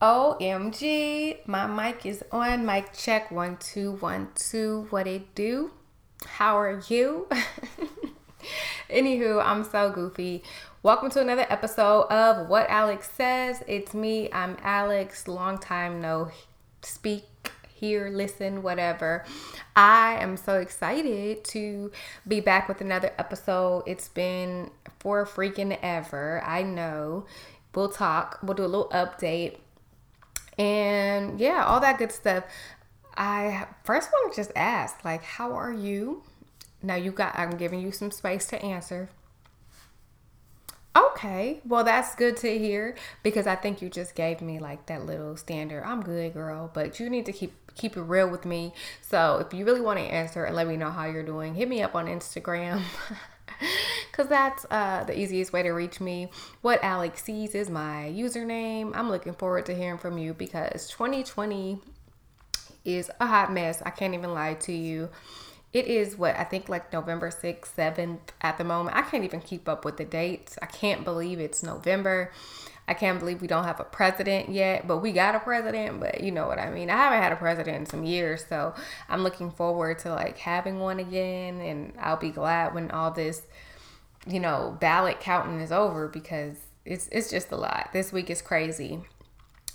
OMG, my mic is on. Mic check one, two, one, two. What it do? How are you? Anywho, I'm so goofy. Welcome to another episode of What Alex Says. It's me. I'm Alex. Long time no speak, hear, listen, whatever. I am so excited to be back with another episode. It's been for freaking ever. I know. We'll talk. We'll do a little update and yeah, all that good stuff. I first want to just ask, like, how are you? Now you got, I'm giving you some space to answer. Okay, well that's good to hear because I think you just gave me like that little standard. I'm good, girl, but you need to keep keep it real with me. So if you really want to answer and let me know how you're doing, hit me up on Instagram. because that's uh, the easiest way to reach me. What Alex Says is my username. I'm looking forward to hearing from you because 2020 is a hot mess. I can't even lie to you. It is what I think like November 6th, 7th at the moment. I can't even keep up with the dates. I can't believe it's November. I can't believe we don't have a president yet, but we got a president, but you know what I mean. I haven't had a president in some years, so I'm looking forward to like having one again and I'll be glad when all this you know, ballot counting is over because it's it's just a lot. This week is crazy.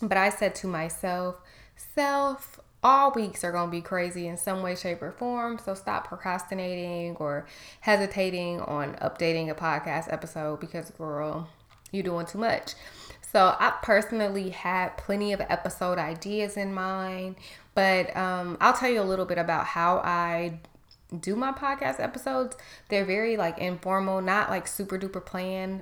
But I said to myself, self, all weeks are going to be crazy in some way, shape, or form. So stop procrastinating or hesitating on updating a podcast episode because, girl, you're doing too much. So I personally had plenty of episode ideas in mind, but um, I'll tell you a little bit about how I do my podcast episodes, they're very like informal, not like super duper planned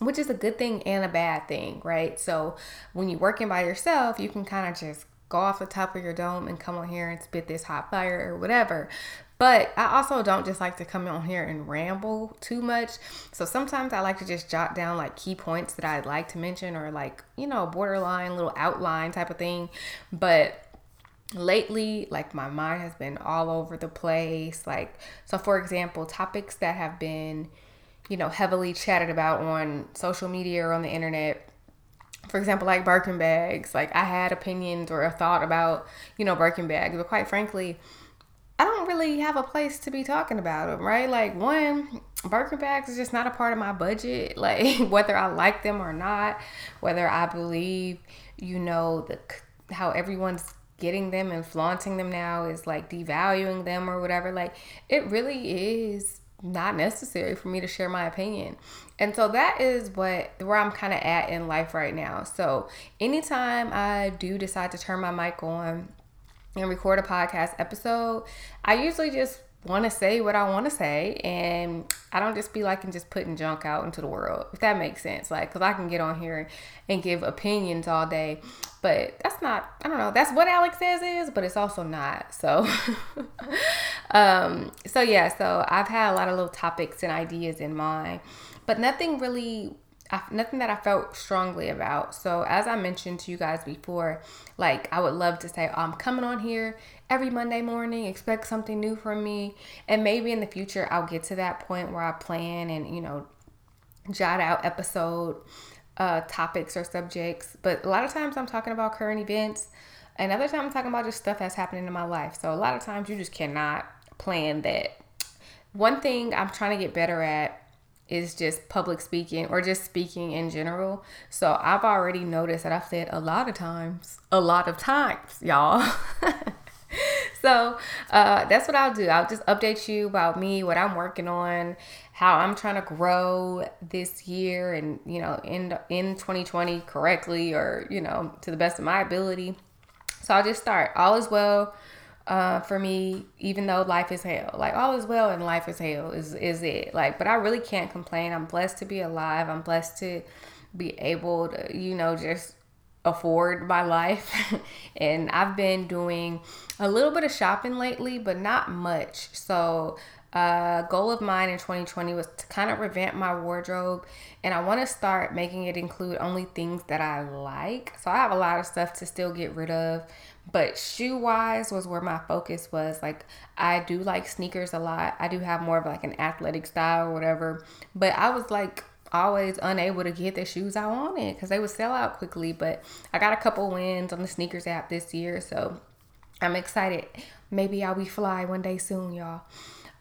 which is a good thing and a bad thing, right? So when you're working by yourself, you can kind of just go off the top of your dome and come on here and spit this hot fire or whatever. But I also don't just like to come on here and ramble too much. So sometimes I like to just jot down like key points that I'd like to mention or like, you know, borderline little outline type of thing. But lately like my mind has been all over the place like so for example topics that have been you know heavily chatted about on social media or on the internet for example like birkin bags like i had opinions or a thought about you know birkin bags but quite frankly i don't really have a place to be talking about them right like one birkin bags is just not a part of my budget like whether i like them or not whether i believe you know the how everyone's getting them and flaunting them now is like devaluing them or whatever. Like it really is not necessary for me to share my opinion. And so that is what where I'm kind of at in life right now. So anytime I do decide to turn my mic on and record a podcast episode, I usually just want to say what I want to say, and I don't just be like and just putting junk out into the world, if that makes sense. Like, because I can get on here and give opinions all day, but that's not, I don't know, that's what Alex says is, but it's also not. So, um, so yeah, so I've had a lot of little topics and ideas in mind, but nothing really I, nothing that I felt strongly about. So, as I mentioned to you guys before, like I would love to say, oh, I'm coming on here every Monday morning, expect something new from me. And maybe in the future, I'll get to that point where I plan and, you know, jot out episode uh, topics or subjects. But a lot of times I'm talking about current events. And other times I'm talking about just stuff that's happening in my life. So, a lot of times you just cannot plan that. One thing I'm trying to get better at is just public speaking or just speaking in general. So I've already noticed that I've said a lot of times, a lot of times, y'all. so uh, that's what I'll do. I'll just update you about me, what I'm working on, how I'm trying to grow this year and, you know, in, in 2020 correctly or, you know, to the best of my ability. So I'll just start. All is well uh, for me, even though life is hell. Like all is well and life is hell is is it. Like, but I really can't complain. I'm blessed to be alive. I'm blessed to be able to, you know, just afford my life. and I've been doing a little bit of shopping lately, but not much. So uh, goal of mine in 2020 was to kind of revamp my wardrobe and I want to start making it include only things that I like. So I have a lot of stuff to still get rid of, but shoe wise was where my focus was. Like, I do like sneakers a lot. I do have more of like an athletic style or whatever. But I was like, always unable to get the shoes I wanted because they would sell out quickly. But I got a couple wins on the sneakers app this year, so I'm excited. Maybe I'll be fly one day soon, y'all.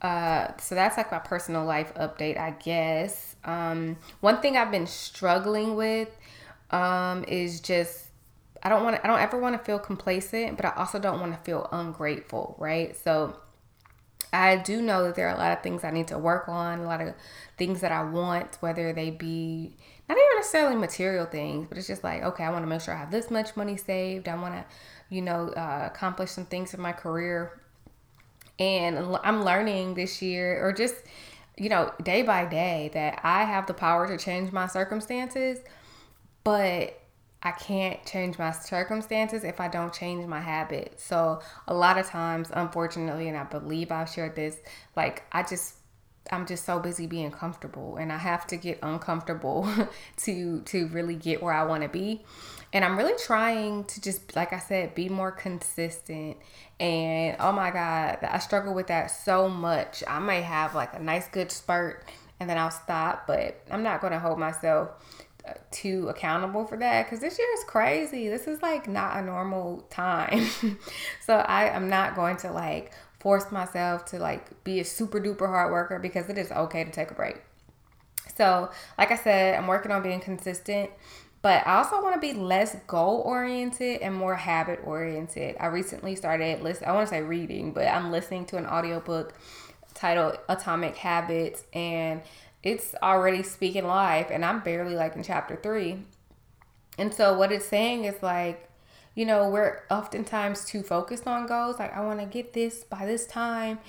Uh, so that's like my personal life update, I guess. Um, one thing I've been struggling with um, is just I don't want I don't ever want to feel complacent, but I also don't want to feel ungrateful, right? So I do know that there are a lot of things I need to work on, a lot of things that I want, whether they be not even necessarily material things, but it's just like, okay, I want to make sure I have this much money saved. I want to, you know, uh, accomplish some things in my career. And I'm learning this year, or just, you know, day by day, that I have the power to change my circumstances, but I can't change my circumstances if I don't change my habits. So a lot of times, unfortunately, and I believe I've shared this, like I just I'm just so busy being comfortable and I have to get uncomfortable to to really get where I want to be. And I'm really trying to just like I said be more consistent. And oh my god, I struggle with that so much. I may have like a nice good spurt and then I'll stop, but I'm not going to hold myself too accountable for that because this year is crazy. This is like not a normal time. so I am not going to like force myself to like be a super duper hard worker because it is okay to take a break. So, like I said, I'm working on being consistent, but I also want to be less goal oriented and more habit oriented. I recently started listen I want to say reading, but I'm listening to an audiobook titled Atomic Habits and it's already speaking life and I'm barely like in chapter three. And so what it's saying is like, you know, we're oftentimes too focused on goals. Like I want to get this by this time.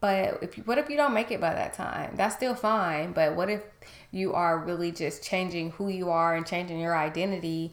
But if you, what if you don't make it by that time? That's still fine. But what if you are really just changing who you are and changing your identity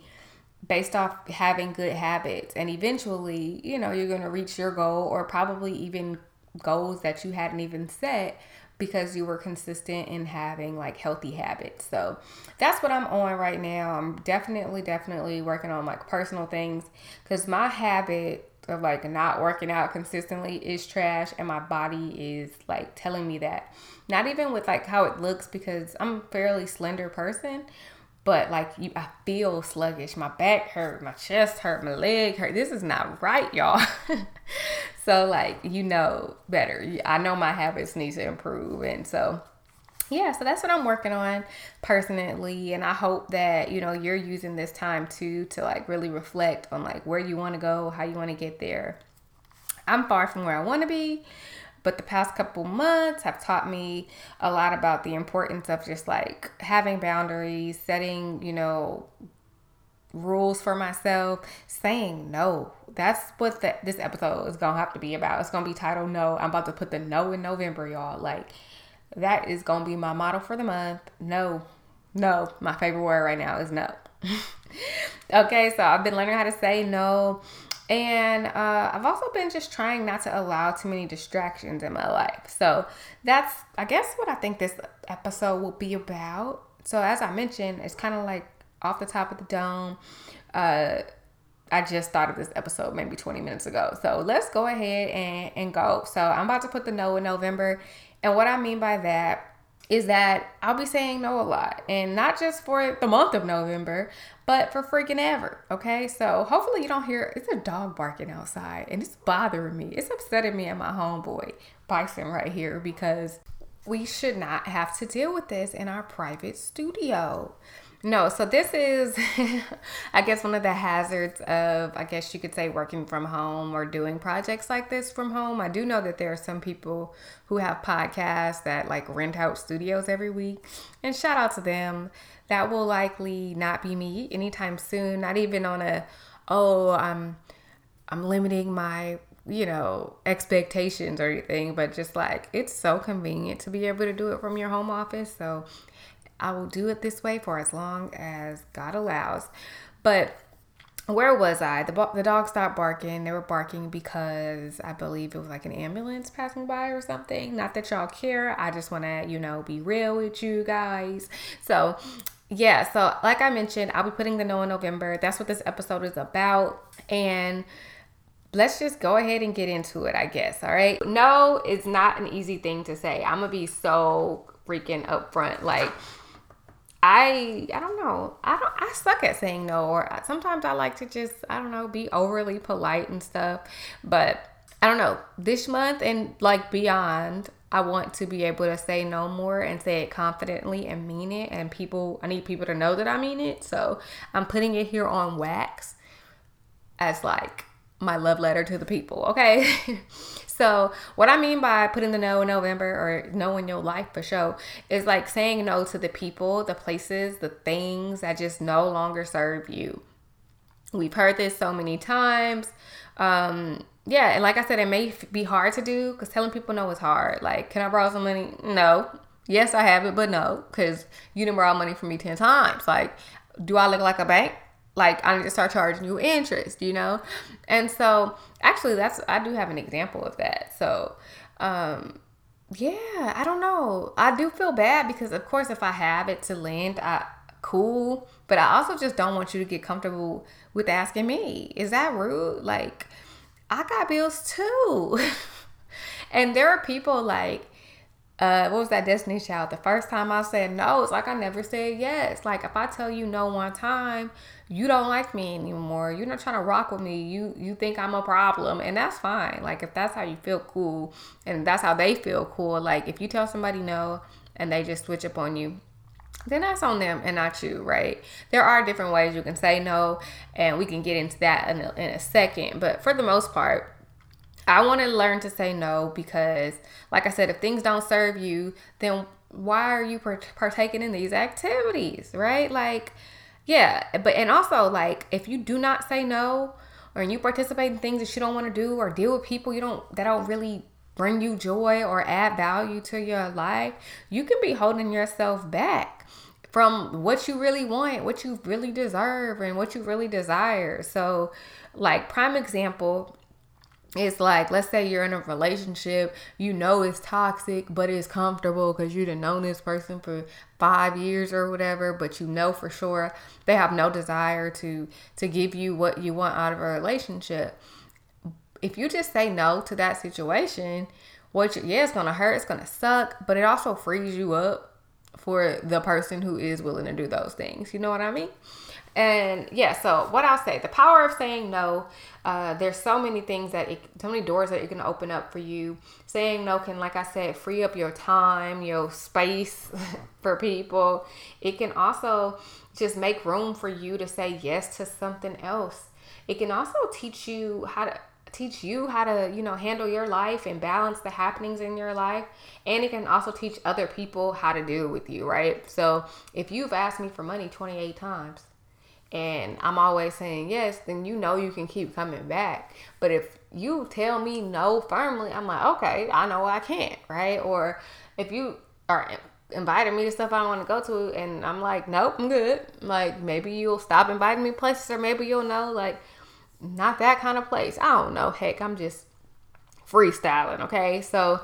based off having good habits? And eventually, you know, you're going to reach your goal or probably even goals that you hadn't even set because you were consistent in having like healthy habits. So that's what I'm on right now. I'm definitely, definitely working on like personal things because my habit of like not working out consistently is trash and my body is like telling me that. Not even with like how it looks because I'm a fairly slender person, but like you I feel sluggish. My back hurt, my chest hurt, my leg hurt. This is not right, y'all. so like you know better. I know my habits need to improve and so yeah, so that's what I'm working on personally and I hope that, you know, you're using this time too to like really reflect on like where you want to go, how you want to get there. I'm far from where I want to be, but the past couple months have taught me a lot about the importance of just like having boundaries, setting, you know, rules for myself, saying no. That's what the, this episode is going to have to be about. It's going to be titled No. I'm about to put the no in November, y'all. Like, that is going to be my motto for the month. No. No. My favorite word right now is no. okay, so I've been learning how to say no. And uh, I've also been just trying not to allow too many distractions in my life. So that's, I guess, what I think this episode will be about. So, as I mentioned, it's kind of like off the top of the dome. Uh, I just thought of this episode maybe 20 minutes ago. So let's go ahead and, and go. So I'm about to put the no in November. And what I mean by that is that I'll be saying no a lot. And not just for the month of November, but for freaking ever. Okay. So hopefully you don't hear it's a dog barking outside and it's bothering me. It's upsetting me and my homeboy Bison right here because we should not have to deal with this in our private studio. No, so this is, I guess, one of the hazards of, I guess you could say, working from home or doing projects like this from home. I do know that there are some people who have podcasts that like rent out studios every week, and shout out to them. That will likely not be me anytime soon. Not even on a, oh, I'm, I'm limiting my you know, expectations or anything, but just like it's so convenient to be able to do it from your home office. So I will do it this way for as long as God allows. But where was I? The, the dog stopped barking. They were barking because I believe it was like an ambulance passing by or something. Not that y'all care. I just want to, you know, be real with you guys. So, yeah. So, like I mentioned, I'll be putting the no in November. That's what this episode is about. And let's just go ahead and get into it, I guess. All right. No is not an easy thing to say. I'm going to be so freaking upfront. Like, I I don't know. I don't I suck at saying no or sometimes I like to just I don't know be overly polite and stuff. But I don't know. This month and like beyond, I want to be able to say no more and say it confidently and mean it and people I need people to know that I mean it. So, I'm putting it here on wax as like my love letter to the people, okay? So, what I mean by putting the no in November or no in your life for sure is like saying no to the people, the places, the things that just no longer serve you. We've heard this so many times. Um, yeah, and like I said, it may be hard to do because telling people no is hard. Like, can I borrow some money? No. Yes, I have it, but no, because you didn't borrow money from me 10 times. Like, do I look like a bank? Like I need to start charging you interest, you know? And so actually that's I do have an example of that. So um yeah, I don't know. I do feel bad because of course if I have it to lend, I cool, but I also just don't want you to get comfortable with asking me. Is that rude? Like I got bills too. and there are people like uh, what was that Destiny Child? The first time I said no, it's like I never said yes. Like if I tell you no one time, you don't like me anymore. You're not trying to rock with me. You you think I'm a problem, and that's fine. Like if that's how you feel cool, and that's how they feel cool. Like if you tell somebody no and they just switch up on you, then that's on them and not you, right? There are different ways you can say no, and we can get into that in a, in a second. But for the most part I want to learn to say no because, like I said, if things don't serve you, then why are you partaking in these activities, right? Like, yeah, but and also like if you do not say no or you participate in things that you don't want to do or deal with people you don't that don't really bring you joy or add value to your life, you can be holding yourself back from what you really want, what you really deserve, and what you really desire. So, like, prime example, it's like let's say you're in a relationship you know it's toxic but it's comfortable because you've known this person for five years or whatever but you know for sure they have no desire to to give you what you want out of a relationship. If you just say no to that situation what you, yeah it's gonna hurt it's gonna suck but it also frees you up for the person who is willing to do those things. You know what i mean and yeah, so what I'll say, the power of saying no, uh, there's so many things that it, so many doors that it can open up for you. Saying no can, like I said, free up your time, your space for people. It can also just make room for you to say yes to something else. It can also teach you how to teach you how to you know handle your life and balance the happenings in your life and it can also teach other people how to deal with you right so if you've asked me for money 28 times and I'm always saying yes, then you know you can keep coming back. But if you tell me no firmly, I'm like, okay, I know I can't, right? Or if you are inviting me to stuff I want to go to, and I'm like, nope, I'm good. Like maybe you'll stop inviting me places, or maybe you'll know, like, not that kind of place. I don't know. Heck, I'm just freestyling, okay? So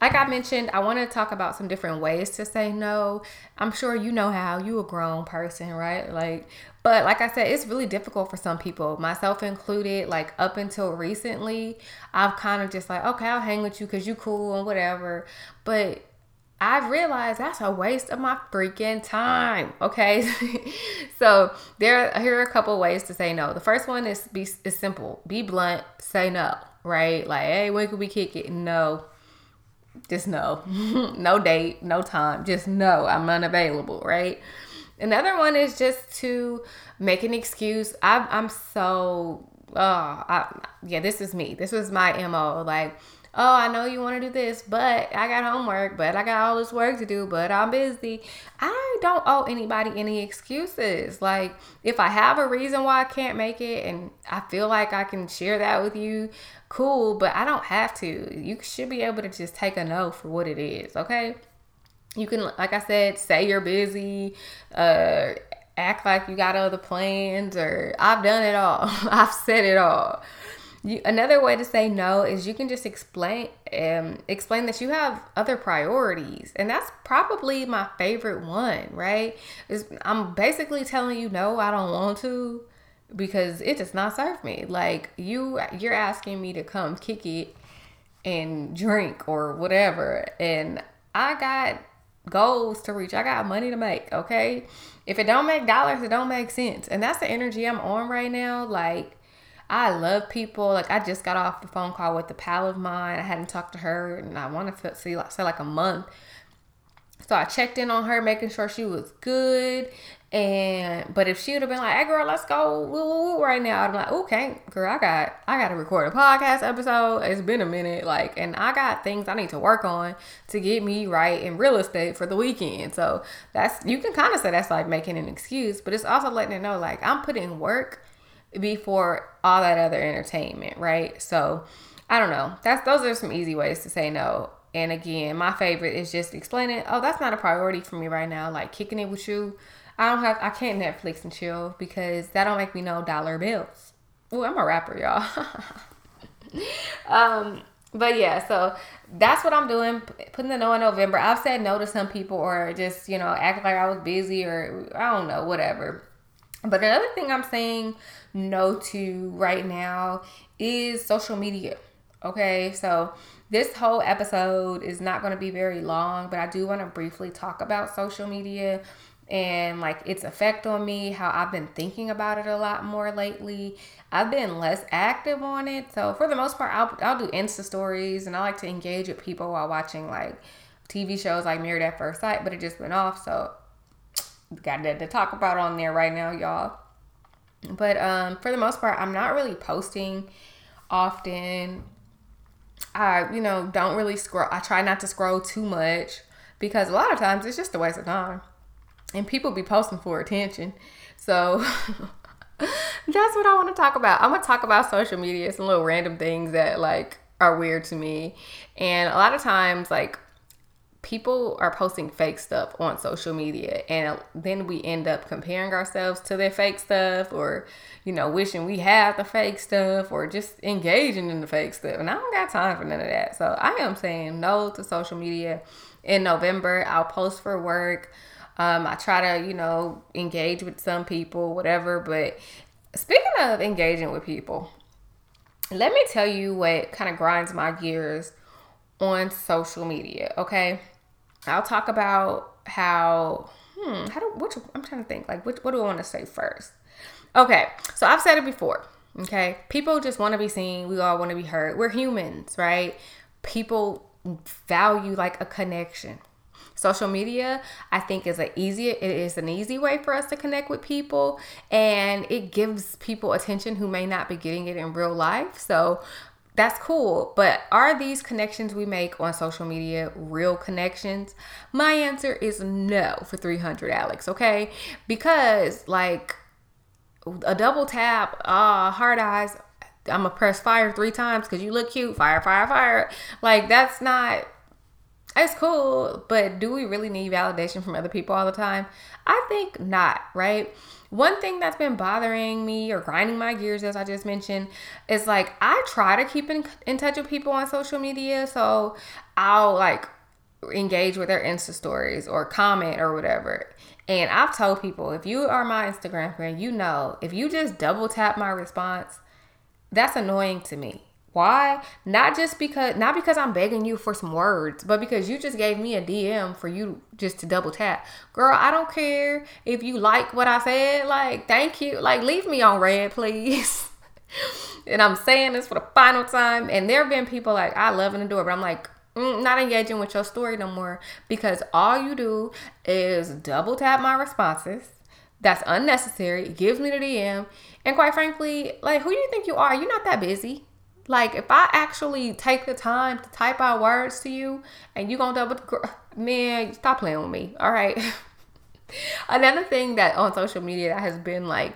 like I mentioned, I want to talk about some different ways to say no. I'm sure you know how you a grown person, right? Like, but like I said, it's really difficult for some people, myself included. Like up until recently, I've kind of just like, okay, I'll hang with you because you cool and whatever. But I've realized that's a waste of my freaking time. Okay, so there here are a couple ways to say no. The first one is be is simple. Be blunt. Say no. Right? Like, hey, when could we kick it? No just no. no date, no time. Just no, I'm unavailable, right? Another one is just to make an excuse. I'm, I'm so, oh, I, yeah, this is me. This was my MO. Like, oh, I know you want to do this, but I got homework, but I got all this work to do, but I'm busy. I don't owe anybody any excuses. Like, if I have a reason why I can't make it and I feel like I can share that with you, cool, but I don't have to. You should be able to just take a no for what it is, okay? You can, like I said, say you're busy, uh, act like you got other plans, or I've done it all. I've said it all. You, another way to say no is you can just explain um, explain that you have other priorities, and that's probably my favorite one. Right? Is I'm basically telling you no, I don't want to because it does not serve me. Like you you're asking me to come kick it and drink or whatever and I got goals to reach. I got money to make, okay? If it don't make dollars, it don't make sense. And that's the energy I'm on right now. Like I love people. Like I just got off the phone call with a pal of mine. I hadn't talked to her and I want to see like say like a month. So I checked in on her, making sure she was good. And but if she would have been like, "Hey, girl, let's go woo, woo, woo, right now," I'm like, "Okay, girl, I got I got to record a podcast episode. It's been a minute, like, and I got things I need to work on to get me right in real estate for the weekend. So that's you can kind of say that's like making an excuse, but it's also letting it know like I'm putting work before all that other entertainment, right? So I don't know. That's those are some easy ways to say no. And again, my favorite is just explaining, oh, that's not a priority for me right now. Like kicking it with you I don't have I can't Netflix and chill because that don't make me no dollar bills. Oh, I'm a rapper, y'all. um, but yeah, so that's what I'm doing. Putting the no in November. I've said no to some people or just, you know, act like I was busy or I don't know, whatever. But another thing I'm saying no to right now is social media. Okay, so this whole episode is not going to be very long, but I do want to briefly talk about social media and like its effect on me, how I've been thinking about it a lot more lately. I've been less active on it. So for the most part, I'll, I'll do Insta stories and I like to engage with people while watching like TV shows like Married at First Sight, but it just went off. So got to talk about on there right now, y'all. But um, for the most part, I'm not really posting often. I, you know, don't really scroll. I try not to scroll too much because a lot of times it's just a waste of time and people be posting for attention. So that's what I want to talk about. I'm gonna talk about social media, some little random things that like are weird to me, and a lot of times like people are posting fake stuff on social media and then we end up comparing ourselves to their fake stuff or you know wishing we had the fake stuff or just engaging in the fake stuff. And i don't got time for none of that. So i am saying no to social media in november. I'll post for work. Um, I try to, you know, engage with some people, whatever. But speaking of engaging with people, let me tell you what kind of grinds my gears on social media. Okay, I'll talk about how. Hmm, how do which I'm trying to think like which what do I want to say first? Okay, so I've said it before. Okay, people just want to be seen. We all want to be heard. We're humans, right? People value like a connection. Social media, I think, is a easy it is an easy way for us to connect with people, and it gives people attention who may not be getting it in real life. So that's cool. But are these connections we make on social media real connections? My answer is no for 300 Alex, okay? Because like a double tap, uh, hard eyes, I'm gonna press fire three times because you look cute, fire, fire, fire. Like that's not it's cool, but do we really need validation from other people all the time? I think not, right? One thing that's been bothering me or grinding my gears, as I just mentioned, is like I try to keep in, in touch with people on social media. So I'll like engage with their Insta stories or comment or whatever. And I've told people if you are my Instagram friend, you know, if you just double tap my response, that's annoying to me. Why? Not just because not because I'm begging you for some words, but because you just gave me a DM for you just to double tap. Girl, I don't care if you like what I said. Like, thank you. Like, leave me on read, please. and I'm saying this for the final time. And there have been people like I love and adore, but I'm like, mm, not engaging with your story no more because all you do is double tap my responses. That's unnecessary. It gives me the DM. And quite frankly, like, who do you think you are? You're not that busy. Like if I actually take the time to type out words to you and you gonna double man, stop playing with me. All right. Another thing that on social media that has been like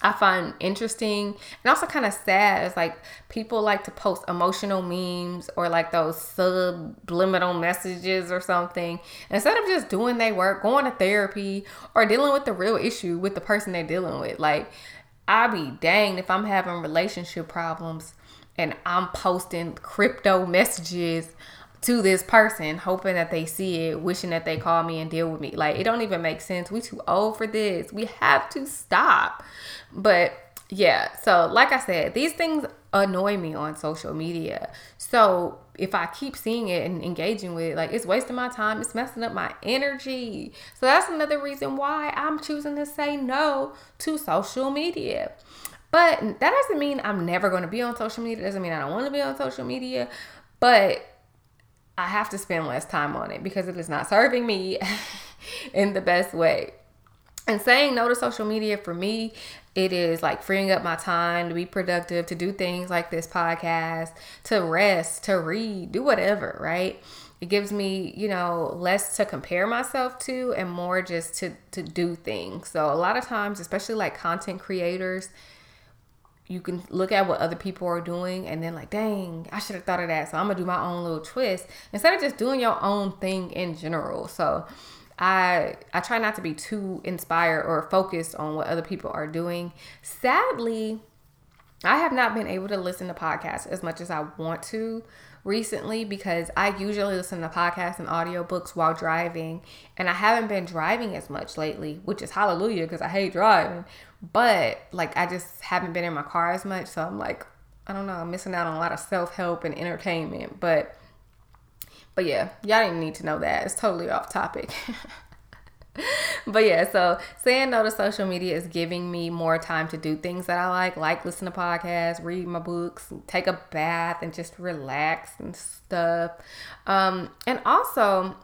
I find interesting and also kind of sad is like people like to post emotional memes or like those subliminal messages or something instead of just doing their work, going to therapy or dealing with the real issue with the person they're dealing with. Like I be danged if I'm having relationship problems and I'm posting crypto messages to this person hoping that they see it wishing that they call me and deal with me like it don't even make sense we too old for this we have to stop but yeah so like i said these things annoy me on social media. So if I keep seeing it and engaging with it, like it's wasting my time, it's messing up my energy. So that's another reason why I'm choosing to say no to social media. But that doesn't mean I'm never going to be on social media. It doesn't mean I don't want to be on social media. But I have to spend less time on it because it is not serving me in the best way. And saying no to social media for me, it is like freeing up my time to be productive, to do things like this podcast, to rest, to read, do whatever, right? It gives me, you know, less to compare myself to and more just to to do things. So a lot of times, especially like content creators, you can look at what other people are doing and then like dang i should have thought of that. So i'm gonna do my own little twist instead of just doing your own thing in general. So i i try not to be too inspired or focused on what other people are doing. Sadly i have not been able to listen to podcasts as much as i want to recently because I usually listen to podcasts and audiobooks while driving, and I haven't been driving as much lately, which is hallelujah because I hate driving. But like, I just haven't been in my car as much, so I'm like, I don't know, I'm missing out on a lot of self help and entertainment. But, but yeah, y'all didn't need to know that. It's totally off topic. but yeah, so saying no to social media is giving me more time to do things that I like, like listen to podcasts, read my books, take a bath, and just relax and stuff. Um, and also,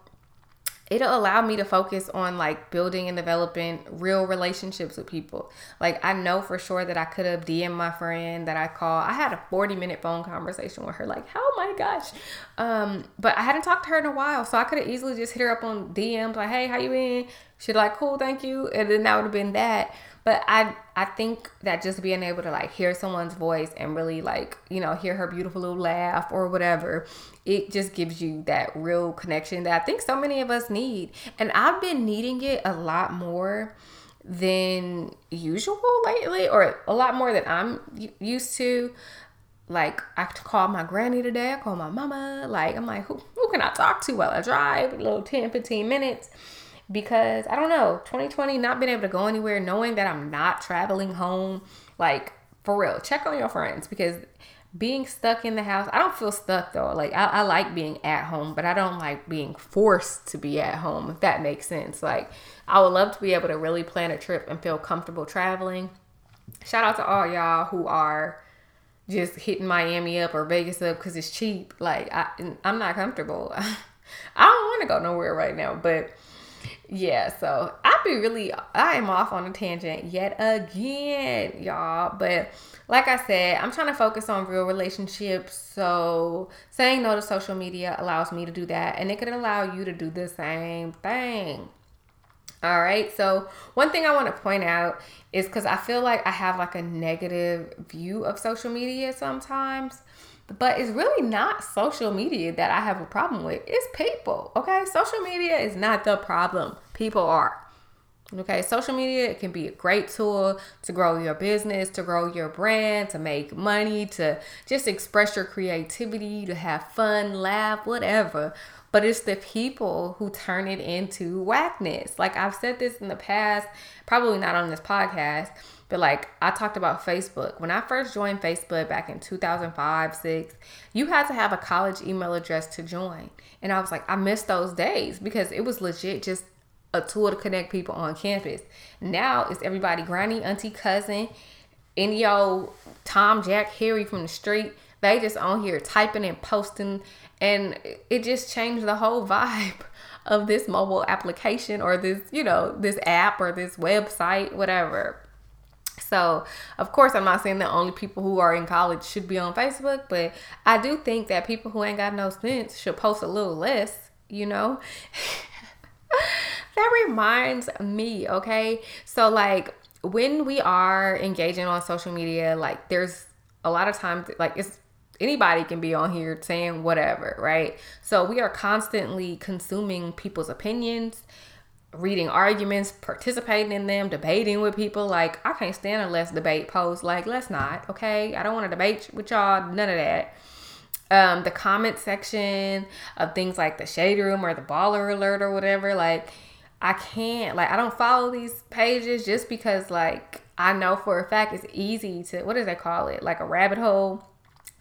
it'll allow me to focus on like building and developing real relationships with people. Like I know for sure that I could have DM my friend that I call. I had a 40 minute phone conversation with her, like, oh my gosh. Um, but I hadn't talked to her in a while. So I could have easily just hit her up on DMs like, hey, how you been? She'd like, cool, thank you. And then that would have been that. But I I think that just being able to like hear someone's voice and really like, you know, hear her beautiful little laugh or whatever, it just gives you that real connection that I think so many of us need. And I've been needing it a lot more than usual lately or a lot more than I'm used to. Like I called my granny today, I called my mama, like I'm like who who can I talk to while I drive? A little 10 15 minutes because I don't know, 2020 not being able to go anywhere, knowing that I'm not traveling home, like for real, check on your friends because being stuck in the house, I don't feel stuck though. Like I, I like being at home, but I don't like being forced to be at home, if that makes sense. Like I would love to be able to really plan a trip and feel comfortable traveling. Shout out to all y'all who are just hitting Miami up or Vegas up because it's cheap. Like I, I'm not comfortable. I don't want to go nowhere right now, but yeah, so I'd be really, I am off on a tangent yet again, y'all. But like I said, I'm trying to focus on real relationships. So saying no to social media allows me to do that, and it can allow you to do the same thing. All right. So, one thing I want to point out is because I feel like I have like a negative view of social media sometimes. But it's really not social media that I have a problem with. It's people. Okay. Social media is not the problem. People are. Okay, social media it can be a great tool to grow your business, to grow your brand, to make money, to just express your creativity, to have fun, laugh, whatever. But it's the people who turn it into whackness. Like I've said this in the past, probably not on this podcast, but like I talked about Facebook. When I first joined Facebook back in 2005, 6, you had to have a college email address to join. And I was like, I miss those days because it was legit just a tool to connect people on campus. Now it's everybody granny, auntie, cousin, any yo Tom, Jack, Harry from the street. They just on here typing and posting and it just changed the whole vibe of this mobile application or this, you know, this app or this website, whatever. So, of course, I'm not saying that only people who are in college should be on Facebook, but I do think that people who ain't got no sense should post a little less, you know? that reminds me, okay? So, like, when we are engaging on social media, like, there's a lot of times, like, it's anybody can be on here saying whatever, right? So, we are constantly consuming people's opinions reading arguments, participating in them, debating with people. Like, I can't stand a let's debate post. Like, let's not, okay? I don't want to debate with y'all, none of that. Um, the comment section of things like the shade room or the baller alert or whatever, like, I can't, like, I don't follow these pages just because, like, I know for a fact it's easy to, what does they call it? Like a rabbit hole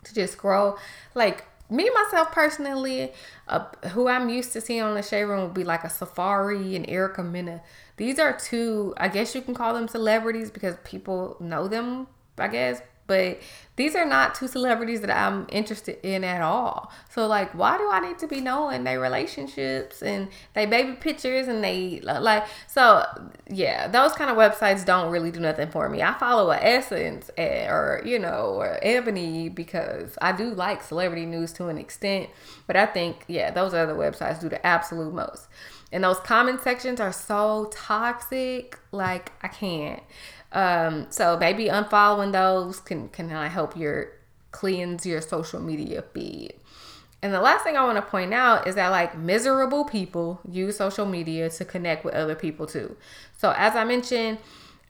to just scroll. Like me myself personally, uh, who I'm used to seeing on the shade room would be like a Safaree and Erica Mena. These are two, I guess you can call them celebrities because people know them, I guess. But these are not two celebrities that I'm interested in at all. So like, why do I need to be knowing their relationships and they baby pictures and they like? So yeah, those kind of websites don't really do nothing for me. I follow a Essence eh, or you know or Ebony because I do like celebrity news to an extent, but I think yeah, those other websites do the absolute most. And those comment sections are so toxic. Like I can't. Um, so maybe unfollowing those can can help your cleanse your social media feed. And the last thing I want to point out is that like miserable people use social media to connect with other people too. So as I mentioned,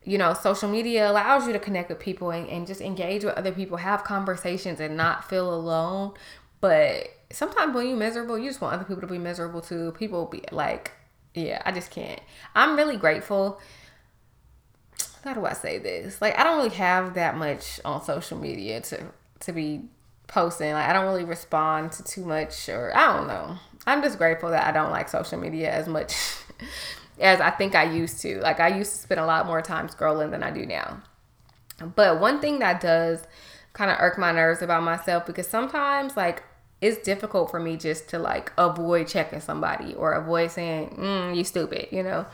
you know, social media allows you to connect with people and, and just engage with other people, have conversations and not feel alone. But sometimes when you're miserable, you just want other people to be miserable too. People be like, yeah, I just can't. I'm really grateful how do I say this? Like I don't really have that much on social media to to be posting. Like I don't really respond to too much or I don't know. I'm just grateful that I don't like social media as much as I think I used to. Like I used to spend a lot more time scrolling than I do now. But one thing that does kind of irk my nerves about myself because sometimes like it's difficult for me just to like avoid checking somebody or avoid saying, mm, you stupid, you know?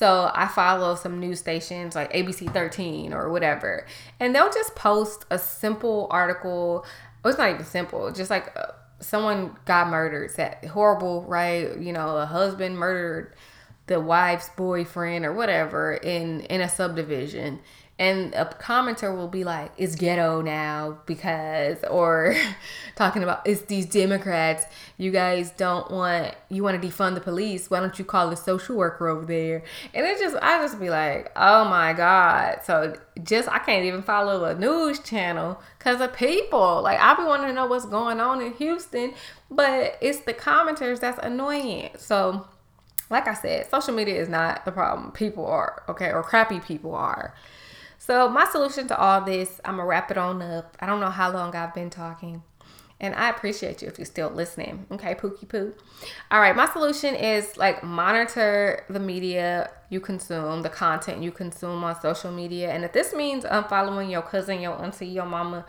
So I follow some news stations like ABC 13 or whatever, and they'll just post a simple article. Well, it's not even simple, just like uh, someone got murdered. That horrible, right? You know, a husband murdered the wife's boyfriend or whatever in in a subdivision and a commenter will be like it's ghetto now because or talking about it's these democrats. You guys don't want you want to defund the police. Why don't you call the social worker over there? And it just i just be like oh my god. So just i can't even follow a news channel because of people. Like i be wanting to know what's going on in houston but it's the commenters that's annoying. So like i said social media is not the problem. People are okay or crappy people are so, my solution to all this, I'm going to wrap it on up. I don't know how long I've been talking. And I appreciate you if you're still listening. Okay, Pookie Poo. All right, my solution is like monitor the media you consume, the content you consume on social media. And if this means unfollowing your cousin, your auntie, your mama,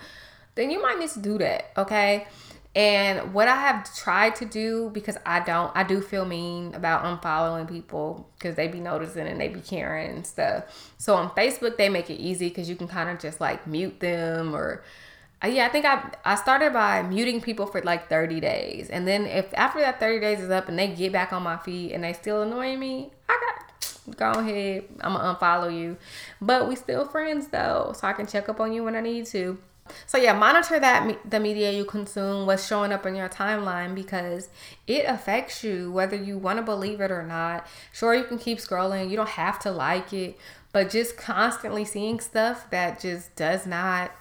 then you might need to do that. Okay. And what I have tried to do because I don't, I do feel mean about unfollowing people because they be noticing and they be caring and stuff. So on Facebook, they make it easy because you can kind of just like mute them or, uh, yeah, I think I I started by muting people for like 30 days. And then if after that 30 days is up and they get back on my feed and they still annoy me, I got go ahead. I'm gonna unfollow you. But we still friends though, so I can check up on you when I need to. So yeah, monitor that the media you consume, what's showing up in your timeline because it affects you whether you want to believe it or not. Sure, you can keep scrolling, you don't have to like it, but just constantly seeing stuff that just does not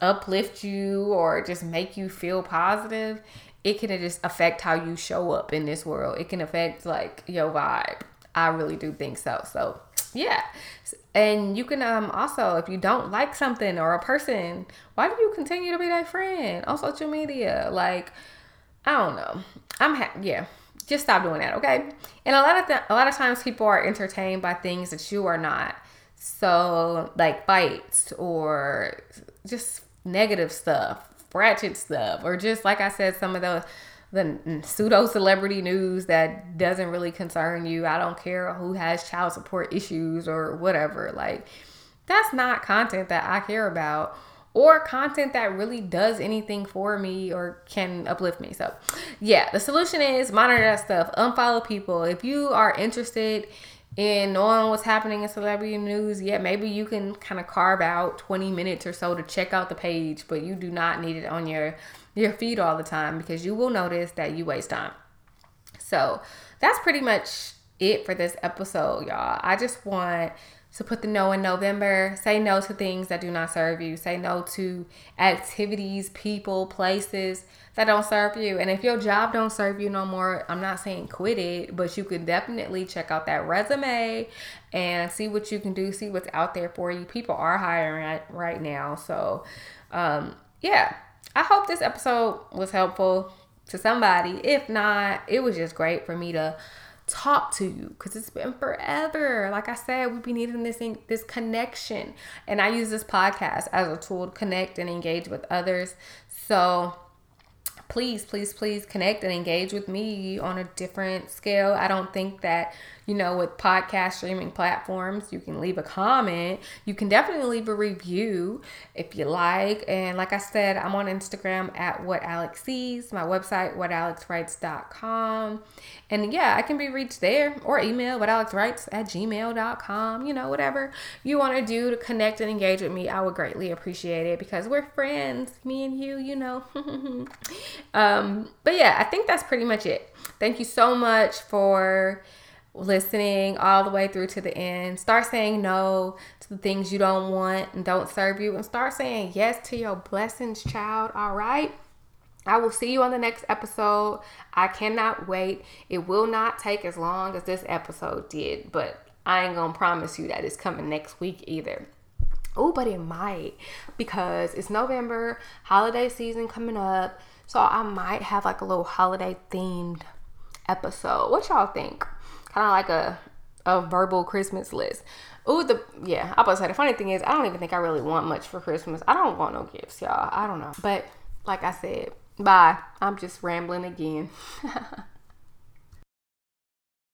uplift you or just make you feel positive, it can just affect how you show up in this world. It can affect like your vibe. I really do think so. So yeah. And you can um also if you don't like something or a person, why do you continue to be that friend on social media? Like, I don't know. I'm ha- yeah. Just stop doing that, okay? And a lot of th- a lot of times people are entertained by things that you are not. So like fights or just negative stuff, ratchet stuff, or just like I said, some of the the pseudo celebrity news that doesn't really concern you. I don't care who has child support issues or whatever. Like, that's not content that I care about or content that really does anything for me or can uplift me. So, yeah, the solution is monitor that stuff, unfollow people. If you are interested in knowing what's happening in celebrity news, yeah, maybe you can kind of carve out 20 minutes or so to check out the page, but you do not need it on your your feed all the time because you will notice that you waste time. So that's pretty much it for this episode, y'all. I just want to put the no in November. Say no to things that do not serve you. Say no to activities, people, places that don't serve you. And if your job don't serve you no more, I'm not saying quit it, but you can definitely check out that resume and see what you can do, see what's out there for you. People are hiring right, right now. So, um, yeah, I hope this episode was helpful to somebody. If not, it was just great for me to talk to you because it's been forever. Like I said, we've been needing this this connection, and I use this podcast as a tool to connect and engage with others. So please, please, please connect and engage with me on a different scale. I don't think that, you know, with podcast streaming platforms, you can leave a comment. You can definitely leave a review if you like. And like I said, I'm on Instagram at What Alex Says, my website, whatalexwrites.com. And yeah, I can be reached there or email whatalexwrites at gmail.com, you know, whatever you want to do to connect and engage with me. I would greatly appreciate it because we're friends, me and you, you know. Um, but yeah, I think that's pretty much it. Thank you so much for listening all the way through to the end. Start saying no to the things you don't want and don't serve you, and start saying yes to your blessings, child. All right. I will see you on the next episode. I cannot wait. It will not take as long as this episode did, but I ain't gonna promise you that it's coming next week either. Oh, but it might because it's November, holiday season coming up. So I might have like a little holiday themed episode. What y'all think? Kind of like a a verbal Christmas list. Oh, the yeah. I was say the funny thing is I don't even think I really want much for Christmas. I don't want no gifts, y'all. I don't know. But like I said, bye. I'm just rambling again.